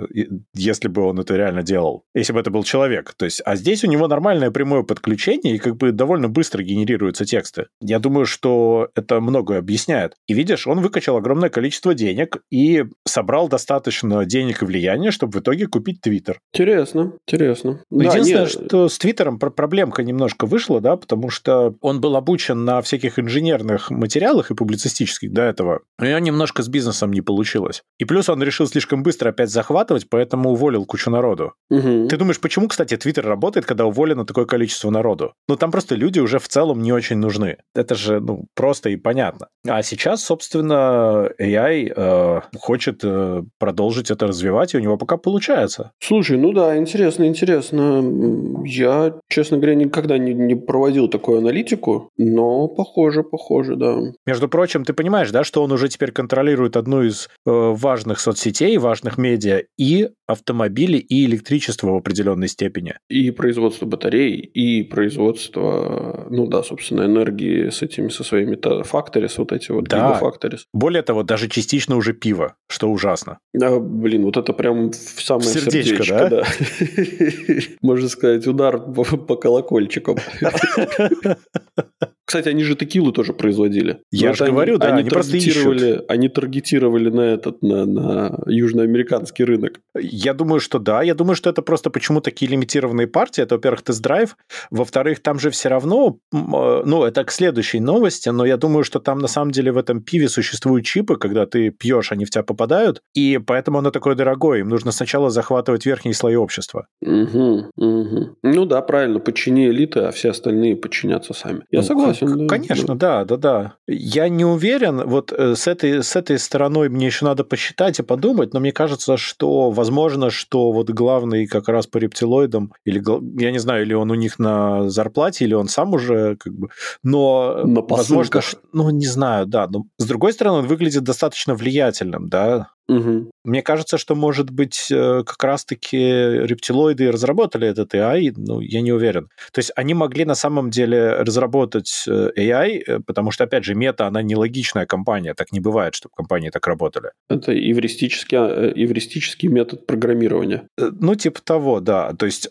если бы он это реально делал. Если бы это был человек. То есть, а здесь у него нормальное прямое подключение, и как бы довольно быстро генерируются тексты. Я думаю, что это многое объясняет. И видишь, он выкачал огромное количество денег и собрал достаточно денег и влияния, чтобы в итоге купить Твиттер. Интересно, интересно. Да, Единственное, нет. что с Твиттером проблемка немножко вышла, да, потому что он был обучен на всяких инженерных инженерных материалах и публицистических до этого, у него немножко с бизнесом не получилось. И плюс он решил слишком быстро опять захватывать, поэтому уволил кучу народу. Угу. Ты думаешь, почему, кстати, Твиттер работает, когда уволено такое количество народу? Ну, там просто люди уже в целом не очень нужны. Это же, ну, просто и понятно. А сейчас, собственно, AI э, хочет э, продолжить это развивать, и у него пока получается. Слушай, ну да, интересно, интересно. Я, честно говоря, никогда не, не проводил такую аналитику, но похоже, похоже, да. Между прочим, ты понимаешь, да, что он уже теперь контролирует одну из э, важных соцсетей, важных медиа, и автомобили, и электричество в определенной степени. И производство батарей, и производство, ну да, собственно, энергии с этими, со своими факторис, вот эти вот да. гигафакторис. Более того, даже частично уже пиво, что ужасно. А, блин, вот это прям в самое сердечко, сердечко да? да. Можно сказать, удар по колокольчикам. Кстати, они же текилу тоже производили. Я же говорю, да, они, они просто ищут. Они таргетировали на этот, на, на южноамериканский рынок. Я думаю, что да. Я думаю, что это просто почему такие лимитированные партии. Это, во-первых, тест-драйв. Во-вторых, там же все равно, э, ну, это к следующей новости, но я думаю, что там на самом деле в этом пиве существуют чипы, когда ты пьешь, они в тебя попадают, и поэтому оно такое дорогое. Им нужно сначала захватывать верхние слои общества. Угу, угу. Ну да, правильно, подчини элиты, а все остальные подчинятся сами. Я ну, согласен согласен. Конечно, да, да, да. Я не уверен, вот э, с этой, с этой стороной мне еще надо посчитать и подумать, но мне кажется, что возможно, что вот главный как раз по рептилоидам, или я не знаю, или он у них на зарплате, или он сам уже как бы, но на возможно, ну не знаю, да, но с другой стороны он выглядит достаточно влиятельным, да, Угу. Мне кажется, что, может быть, э, как раз-таки рептилоиды разработали этот AI, ну, я не уверен. То есть они могли на самом деле разработать э, AI, э, потому что, опять же, мета, она нелогичная компания, так не бывает, чтобы компании так работали. Это эвристический, эвристический метод программирования. Ну, типа того, да. То есть,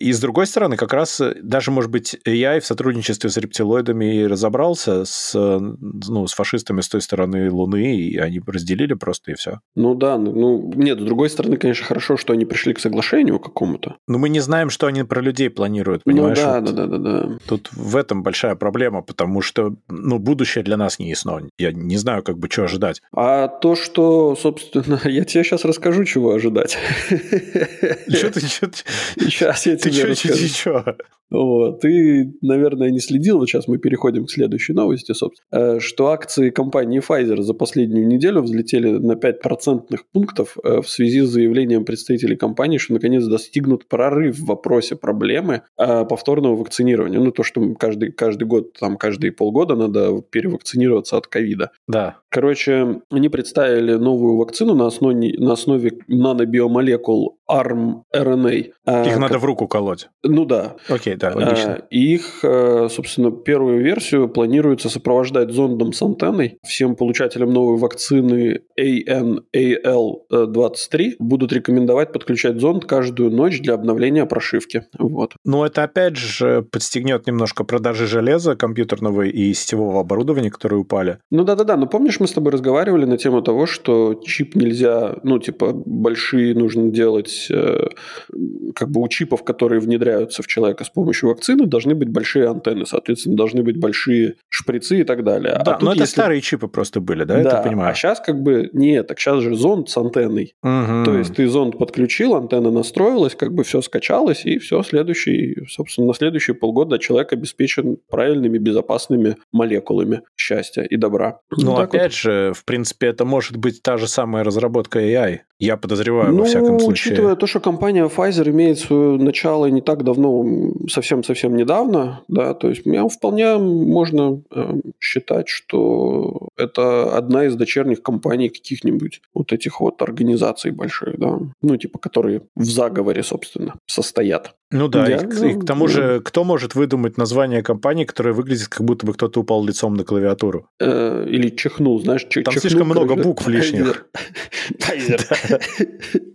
и с другой стороны, как раз даже, может быть, AI в сотрудничестве с рептилоидами и разобрался с, ну, с фашистами с той стороны Луны, и они разделили просто, и все. Ну да, ну нет, с другой стороны, конечно, хорошо, что они пришли к соглашению какому-то. Но мы не знаем, что они про людей планируют, понимаешь? Ну да, вот да, да, да, да. Тут в этом большая проблема, потому что, ну, будущее для нас не ясно. Я не знаю, как бы, что ожидать. А то, что, собственно, я тебе сейчас расскажу, чего ожидать. Что ты, что Сейчас я тебе расскажу. Вот. Ты, наверное, не следил, вот сейчас мы переходим к следующей новости, собственно, э, что акции компании Pfizer за последнюю неделю взлетели на 5% пунктов э, в связи с заявлением представителей компании, что наконец достигнут прорыв в вопросе проблемы э, повторного вакцинирования. Ну, то, что каждый, каждый год, там, каждые полгода надо перевакцинироваться от ковида. Да. Короче, они представили новую вакцину на основе, на основе нанобиомолекул ARM-RNA. Их как... надо в руку колоть. Ну да. Окей, да, логично. А, их, э, собственно, первую версию планируется сопровождать зондом с антенной. Всем получателям новой вакцины ANAL23 будут рекомендовать подключать зонд каждую ночь для обновления прошивки. Вот. Но это, опять же, подстегнет немножко продажи железа компьютерного и сетевого оборудования, которые упали. Ну да-да-да, но помнишь, мы с тобой разговаривали на тему того, что чип нельзя, ну, типа, большие нужно делать, э, как бы у чипов, которые внедряются в человека с помощью вакцины должны быть большие антенны, соответственно, должны быть большие шприцы и так далее. А да, а но это если... старые чипы просто были, да, да, я понимаю? а сейчас как бы нет, так сейчас же зонд с антенной. Угу. То есть ты зонд подключил, антенна настроилась, как бы все скачалось, и все, следующий, собственно, на следующие полгода человек обеспечен правильными, безопасными молекулами счастья и добра. Ну, вот опять вот. же, в принципе, это может быть та же самая разработка AI. Я подозреваю, ну, во всяком случае. учитывая то, что компания Pfizer имеет свое начало не так давно, совсем-совсем недавно, да, то есть мне вполне можно э, считать, что это одна из дочерних компаний каких-нибудь вот этих вот организаций больших, да, ну, типа, которые в заговоре, собственно, состоят. Ну да, Я, и, ну, и к тому ну, же, кто может выдумать название компании, которая выглядит, как будто бы кто-то упал лицом на клавиатуру? Э, или чихнул, знаешь, чих, Там слишком много букв лишних.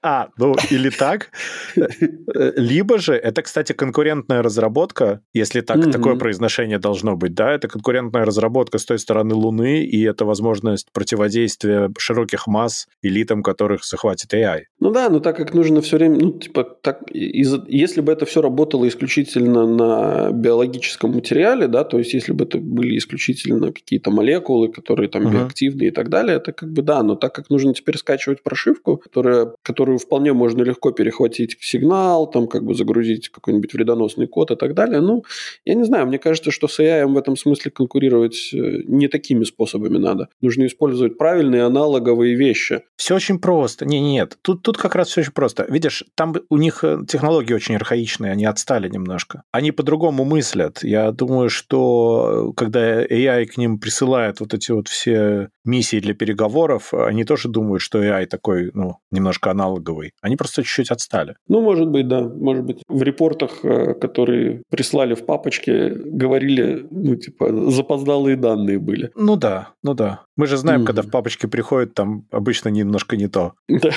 А, ну или так. Либо же, это, кстати, конкурентная разработка, если так такое произношение должно быть, да, это конкурентная разработка с той стороны Луны, и это возможность противодействия широких масс элитам, которых захватит AI. Ну да, но так как нужно все время, ну, типа, так, если бы это все работало исключительно на биологическом материале, да, то есть если бы это были исключительно какие-то молекулы, которые там uh-huh. и так далее, это как бы да, но так как нужно теперь скачивать прошивку, которая, которую вполне можно легко перехватить сигнал, там как бы загрузить какой-нибудь вредоносный код и так далее, ну, я не знаю, мне кажется, что с AI в этом смысле конкурировать э, не такими способами надо. Нужно использовать правильные аналоговые вещи. Все очень просто. Не, нет, тут, тут как раз все очень просто. Видишь, там у них э, технологии очень архаичные архаичные, они отстали немножко. Они по-другому мыслят. Я думаю, что когда AI к ним присылает вот эти вот все миссии для переговоров, они тоже думают, что AI такой, ну, немножко аналоговый. Они просто чуть-чуть отстали. Ну, может быть, да. Может быть, в репортах, э, которые прислали в папочке, говорили, ну, типа, запоздалые данные были. Ну да, ну да. Мы же знаем, mm-hmm. когда в папочке приходит, там обычно немножко не то. Да.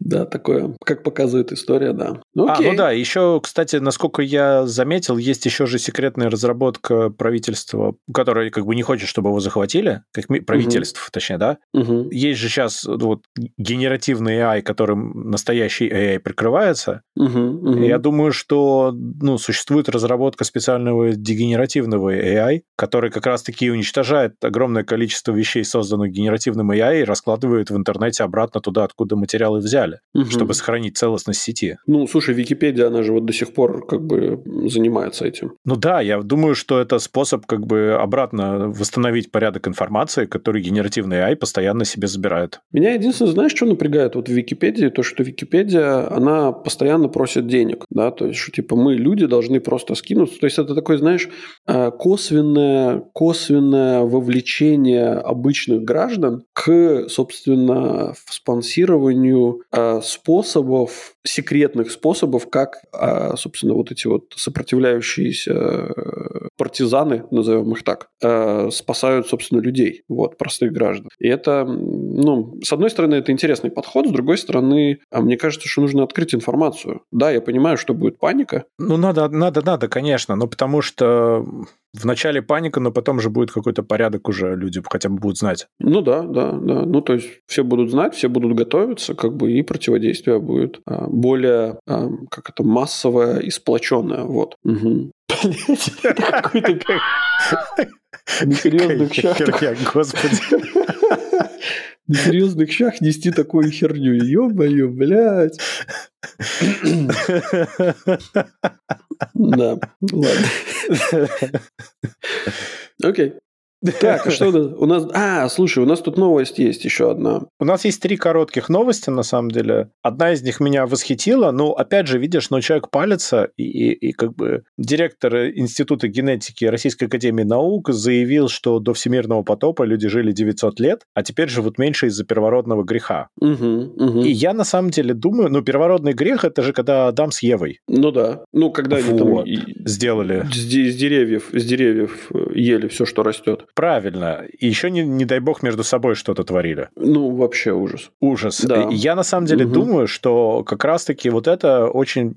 Да, такое, как показывает история, да. Ну, окей. А, ну да, еще, кстати, насколько я заметил, есть еще же секретная разработка правительства, которое как бы не хочет, чтобы его захватили, как правительство, угу. точнее, да? Угу. Есть же сейчас вот генеративный AI, которым настоящий AI прикрывается. Угу, угу. Я думаю, что ну, существует разработка специального дегенеративного AI, который как раз-таки уничтожает огромное количество вещей, созданных генеративным AI, и раскладывает в интернете обратно туда, откуда материалы взяли далее, угу. чтобы сохранить целостность сети. Ну, слушай, Википедия, она же вот до сих пор как бы занимается этим. Ну да, я думаю, что это способ как бы обратно восстановить порядок информации, которые генеративный AI постоянно себе забирает. Меня единственное, знаешь, что напрягает вот в Википедии? То, что Википедия, она постоянно просит денег, да, то есть, что типа мы, люди, должны просто скинуться. То есть, это такое, знаешь, э, косвенное, косвенное вовлечение обычных граждан к, собственно, спонсированию э, способов, секретных способов, как, э, собственно, вот эти вот сопротивляющиеся партизаны, назовем их так, спасают, собственно, людей, вот, простых граждан. И это, ну, с одной стороны, это интересный подход, с другой стороны, а мне кажется, что нужно открыть информацию. Да, я понимаю, что будет паника. Ну, надо, надо, надо, конечно, но потому что вначале паника, но потом же будет какой-то порядок уже, люди хотя бы будут знать. Ну да, да, да. Ну, то есть все будут знать, все будут готовиться, как бы и противодействие будет а, более, а, как это, массовое и сплоченное. Вот. Угу. Какой-то на серьезных щах. Господи. На серьезных щах нести такую херню. Ё-моё, блядь. Да, ладно. Окей. Так, а что у нас? А, слушай, у нас тут новость есть еще одна. У нас есть три коротких новости, на самом деле. Одна из них меня восхитила. Ну, опять же, видишь, ну, человек палится, и, и, и как бы директор Института генетики Российской Академии Наук заявил, что до всемирного потопа люди жили 900 лет, а теперь живут меньше из-за первородного греха. Угу, угу. И я на самом деле думаю, ну, первородный грех это же когда Адам с Евой. Ну да. Ну, когда вот. они там сделали. С, с деревьев, с деревьев э, ели все, что растет. Правильно. И еще, не, не дай бог, между собой что-то творили. Ну, вообще ужас. Ужас. Да. Я на самом деле угу. думаю, что как раз-таки вот это очень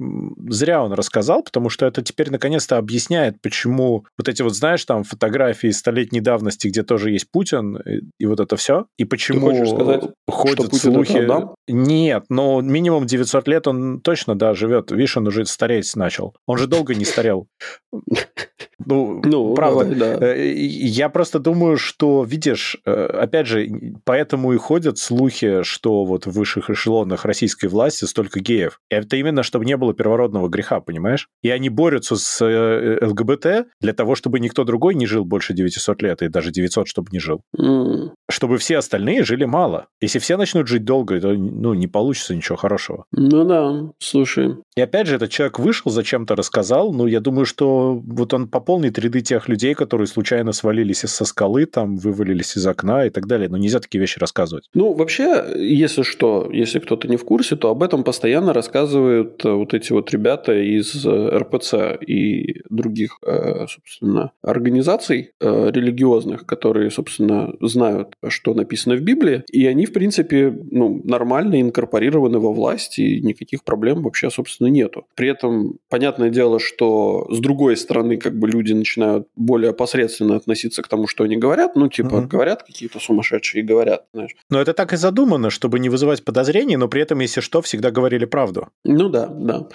зря он рассказал, потому что это теперь наконец-то объясняет, почему вот эти вот, знаешь, там фотографии столетней давности, где тоже есть Путин, и, и вот это все, и почему Ты хочешь сказать, ходят что Путин слухи... Это? Нет, но минимум 900 лет он точно, да, живет. Видишь, он уже стареть начал. Он же долго не старел. Ну, ну правда. Давай, да. Э, я просто думаю, что, видишь, э, опять же, поэтому и ходят слухи, что вот в высших эшелонах российской власти столько геев. Это именно, чтобы не было первородного греха, понимаешь? И они борются с э, ЛГБТ для того, чтобы никто другой не жил больше 900 лет, и даже 900, чтобы не жил. Mm. Чтобы все остальные жили мало. Если все начнут жить долго, то ну, не получится ничего хорошего. Ну да, слушай. И опять же, этот человек вышел, зачем-то рассказал. Ну, я думаю, что вот он пополнит ряды тех людей, которые случайно свалились со скалы, там, вывалились из окна и так далее. Но нельзя такие вещи рассказывать. Ну, вообще, если что, если кто-то не в курсе, то об этом постоянно рассказывают э, вот эти вот ребята из э, РПЦ и других, э, собственно, организаций религиозных, которые, собственно, знают, что написано в Библии, и они, в принципе, ну, нормально инкорпорированы во власть, и никаких проблем вообще, собственно, нету. При этом, понятное дело, что с другой стороны, как бы люди начинают более посредственно относиться к тому, что они говорят. Ну, типа, угу. говорят какие-то сумасшедшие и говорят, знаешь. Но это так и задумано, чтобы не вызывать подозрений, но при этом, если что, всегда говорили правду. Ну да, да.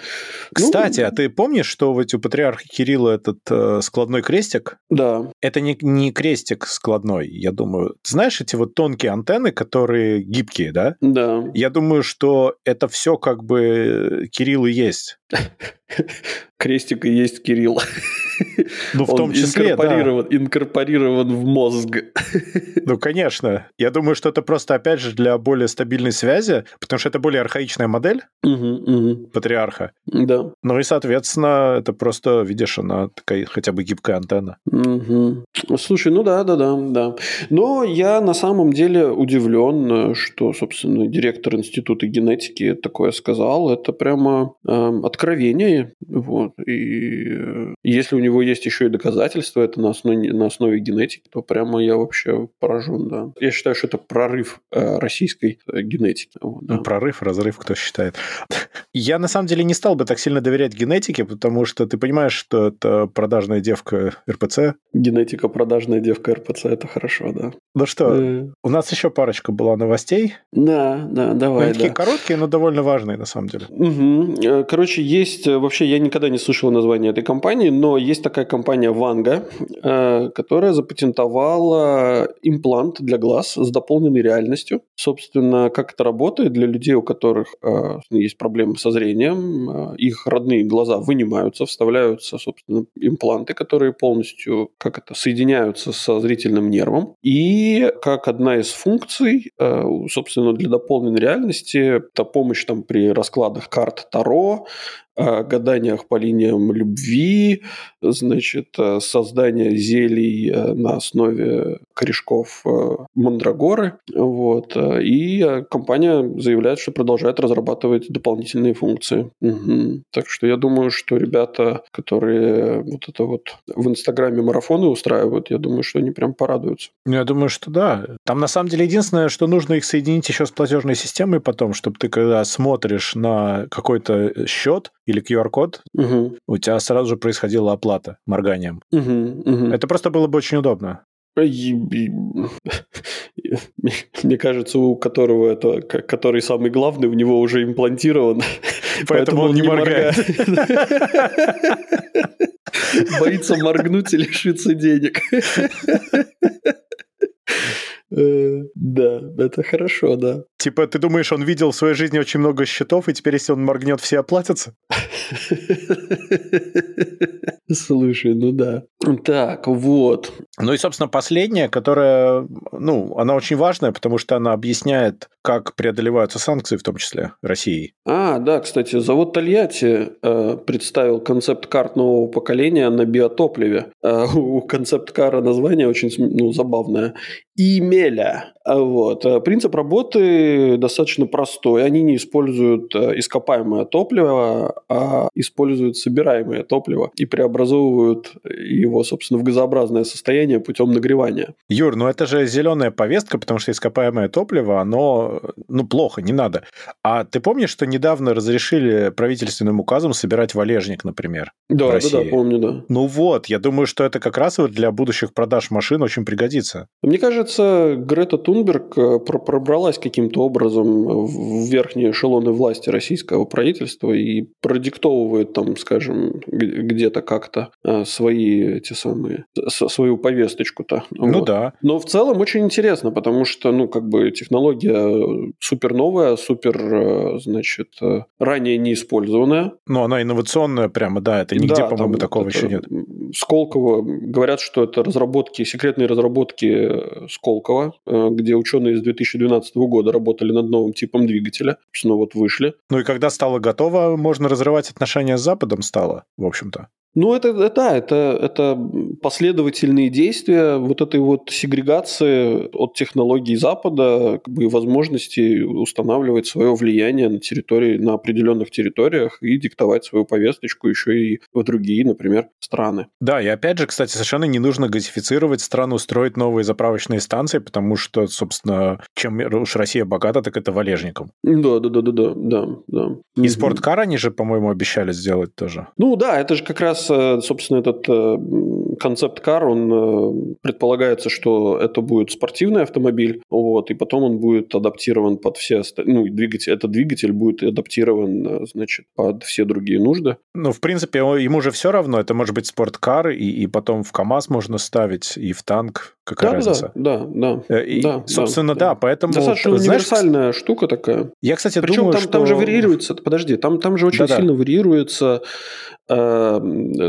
Кстати, ну, а ты помнишь, что ведь у патриарха Кирилла этот э, складной крестик? Да. Это не, не крестик складной, я думаю. Знаешь эти вот тонкие антенны, которые гибкие, да? Да. Я думаю, что это все как бы Кирилл и есть. Крестик и есть Кирилл. Ну, в том числе, инкорпорирован, да. инкорпорирован в мозг. Ну, конечно. Я думаю, что это просто, опять же, для более стабильной связи, потому что это более архаичная модель угу, угу. патриарха. Да. Ну и, соответственно, это просто, видишь, она такая хотя бы гибкая антенна. Угу. Слушай, ну да, да, да, да. Но я на самом деле удивлен, что, собственно, директор Института генетики такое сказал. Это прямо э, откровение. Вот. И э, если у него есть еще и доказательства, это на основе, на основе генетики, то прямо я вообще поражен, да. Я считаю, что это прорыв э, российской э, генетики. Вот, да. Ну, прорыв, разрыв, кто считает. Я на самом деле не стал бы так сильно доверять генетике, потому что ты понимаешь, что это продажная девка РПЦ. Генетика продажная девка РПЦ, это хорошо, да. Ну что, э... у нас еще парочка была новостей. Да, да, давай. Они да. такие короткие, но довольно важные на самом деле. Угу. Короче, есть в вообще я никогда не слышал названия этой компании, но есть такая компания Ванга, э, которая запатентовала имплант для глаз с дополненной реальностью. Собственно, как это работает для людей, у которых э, есть проблемы со зрением, э, их родные глаза вынимаются, вставляются, собственно, импланты, которые полностью, как это, соединяются со зрительным нервом. И как одна из функций, собственно, для дополненной реальности, это помощь там при раскладах карт Таро, о гаданиях по линиям любви, значит, э, создание зелий э, на основе корешков э, мандрагоры. Вот. И компания заявляет, что продолжает разрабатывать дополнительные функции. Угу. Так что я думаю, что ребята, которые вот это вот в Инстаграме марафоны устраивают, я думаю, что они прям порадуются. Ну, я думаю, что да. Там на самом деле единственное, что нужно их соединить еще с платежной системой потом, чтобы ты когда смотришь на какой-то счет, или QR-код, угу. у тебя сразу же происходила оплата морганием. Угу, угу. Это просто было бы очень удобно. Мне кажется, у которого это, который самый главный, у него уже имплантирован. Поэтому, он не моргает. Боится моргнуть и лишиться денег. Э, да, это хорошо, да. Типа, ты думаешь, он видел в своей жизни очень много счетов, и теперь, если он моргнет, все оплатятся? Слушай, ну да. Так, вот. Ну и, собственно, последняя, которая, ну, она очень важная, потому что она объясняет, как преодолеваются санкции, в том числе России. А, да, кстати, завод Тольятти э, представил концепт-карт нового поколения на биотопливе. Э, у концепт-кара название очень ну, забавное. Имеля. Вот. Э, принцип работы достаточно простой. Они не используют э, ископаемое топливо, а используют собираемое топливо и преобразовывают его, собственно, в газообразное состояние путем нагревания. Юр, ну это же зеленая повестка, потому что ископаемое топливо, оно, ну, плохо, не надо. А ты помнишь, что недавно разрешили правительственным указом собирать валежник, например? Да, да, да, помню, да. Ну вот, я думаю, что это как раз вот для будущих продаж машин очень пригодится. Мне кажется, Грета Тунберг э, пробралась каким-то образом в верхние эшелоны власти российского правительства и продиктовывает там, скажем, где-то как-то э, свои эти самые, свою повесточку-то. Ну вот. да. Но в целом очень интересно, потому что, ну, как бы технология супер новая, супер, э, значит, ранее не использованная. Ну, она инновационная прямо, да, это нигде, да, по-моему, такого еще нет. Сколково, говорят, что это разработки, секретные разработки Сколково, где ученые с 2012 года работали над новым типом двигателя, собственно, вот вышли. Ну и когда стало готово, можно разрывать отношения с Западом стало, в общем-то. Ну, это, да, это, это последовательные действия вот этой вот сегрегации от технологий Запада как бы, возможности устанавливать свое влияние на территории, на определенных территориях и диктовать свою повесточку еще и в другие, например, страны. Да, и опять же, кстати, совершенно не нужно газифицировать страну, строить новые заправочные станции, потому что, собственно, чем уж Россия богата, так это валежником. Да, да, да, да, да, да. да. И спорткар они же, по-моему, обещали сделать тоже. Ну да, это же как раз собственно, этот э, концепт-кар, он э, предполагается, что это будет спортивный автомобиль, вот, и потом он будет адаптирован под все остальные, ну, двигатель, этот двигатель будет адаптирован, значит, под все другие нужды. Ну, в принципе, ему же все равно, это может быть спорткар, и, и потом в КАМАЗ можно ставить, и в танк, какая да, разница? Да, да, да. И, да собственно, да, да, поэтому... Достаточно знаешь, универсальная штука такая. Я, кстати, Причем думаю, там, что... там же варьируется, подожди, там, там же очень да, сильно да. варьируется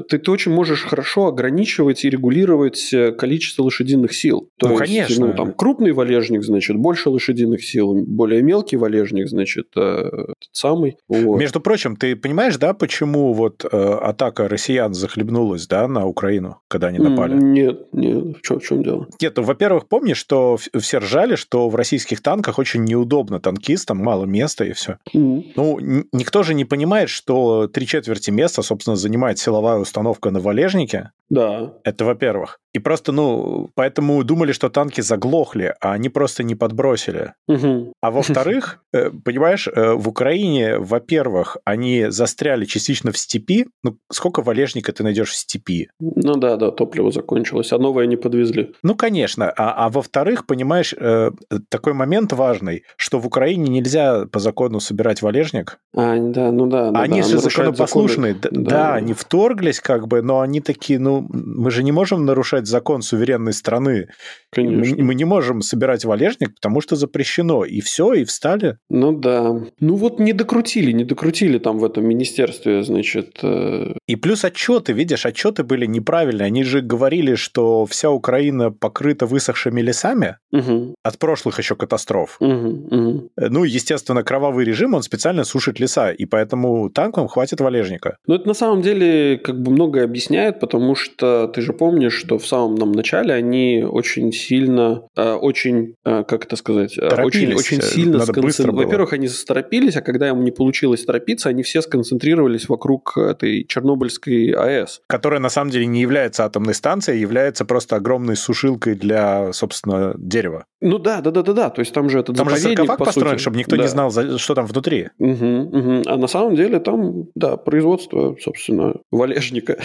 ты, ты очень можешь хорошо ограничивать и регулировать э, количество лошадиных сил. То ну, есть, конечно. Ну, там, крупный валежник, значит, больше лошадиных сил, более мелкий валежник, значит, э, тот самый. Вот. Между прочим, ты понимаешь, да, почему вот э, атака россиян захлебнулась, да, на Украину, когда они напали? Нет, нет, в чем, в чем дело? Нет, ну, во-первых, помнишь, что все ржали, что в российских танках очень неудобно танкистам, мало места и все. Mm. Ну, никто же не понимает, что три четверти места, собственно, занимает силовая установка на валежнике. Да. Это во-первых. И просто, ну, поэтому думали, что танки заглохли, а они просто не подбросили. Угу. А во-вторых, э, понимаешь, э, в Украине, во-первых, они застряли частично в степи. Ну, сколько валежника ты найдешь в степи? Ну да, да, топливо закончилось, а новое не подвезли. Ну, конечно. А, а во-вторых, понимаешь, э, такой момент важный, что в Украине нельзя по закону собирать валежник. А, да, ну да. Ну, они да, же законопослушные. Законы. Да, да, они вторглись как бы, но они такие, ну, мы же не можем нарушать закон суверенной страны. Конечно. Мы, мы не можем собирать валежник, потому что запрещено. И все, и встали. Ну да. Ну вот не докрутили, не докрутили там в этом министерстве, значит. Э... И плюс отчеты, видишь, отчеты были неправильные. Они же говорили, что вся Украина покрыта высохшими лесами угу. от прошлых еще катастроф. Угу, угу. Ну, естественно, кровавый режим, он специально сушит леса, и поэтому танкам хватит валежника. Ну, это на самом деле как бы многое объясняет, потому что ты же помнишь, что в самом нам начале они очень сильно, э, очень, э, как это сказать, Торопились. очень, очень сильно сконцентрировались. Во-первых, они заторопились, а когда им не получилось торопиться, они все сконцентрировались вокруг этой Чернобыльской АЭС. Которая на самом деле не является атомной станцией, а является просто огромной сушилкой для, собственно, дерева. Ну да, да, да, да, да. То есть там же этот там заповедник, же по построен, сути. чтобы никто да. не знал, что там внутри. Угу, угу. А на самом деле там, да, производство, собственно, валежника.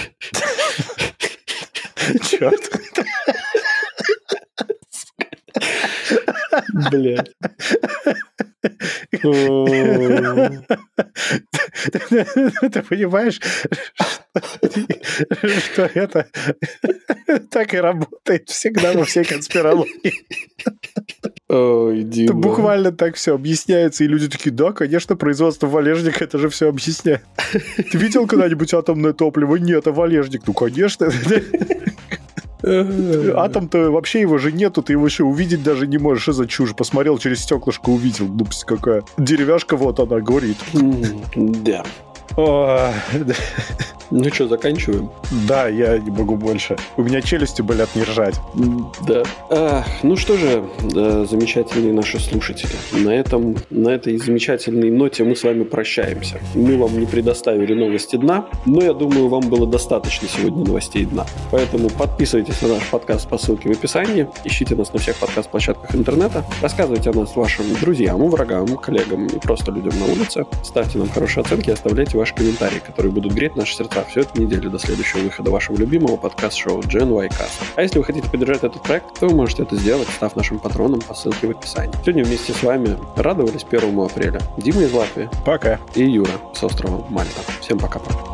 Черт. Блядь. Ты понимаешь, что это так и работает всегда во всей конспирологии. Ой, буквально так все объясняется, и люди такие, да, конечно, производство валежника, это же все объясняет. Ты видел когда-нибудь атомное топливо? Нет, а валежник? Ну, конечно. Атом-то вообще его же нету, ты его еще увидеть даже не можешь. Что за чушь? Посмотрел через стеклышко, увидел. Ну, какая. Деревяшка вот она горит. Да. Ну что, заканчиваем? Да, я не могу больше. У меня челюсти болят не ржать. Да. А, ну что же, да, замечательные наши слушатели. На, этом, на этой замечательной ноте мы с вами прощаемся. Мы вам не предоставили новости дна, но я думаю, вам было достаточно сегодня новостей дна. Поэтому подписывайтесь на наш подкаст по ссылке в описании, ищите нас на всех подкаст-площадках интернета, рассказывайте о нас вашим друзьям, врагам, коллегам и просто людям на улице. Ставьте нам хорошие оценки и оставляйте ваши комментарии, которые будут греть наши сердца всю эту неделю до следующего выхода вашего любимого подкаст-шоу Gen Y Cast. А если вы хотите поддержать этот проект, то вы можете это сделать, став нашим патроном по ссылке в описании. Сегодня вместе с вами радовались 1 апреля Дима из Латвии. Пока. И Юра с острова Мальта. Всем пока-пока.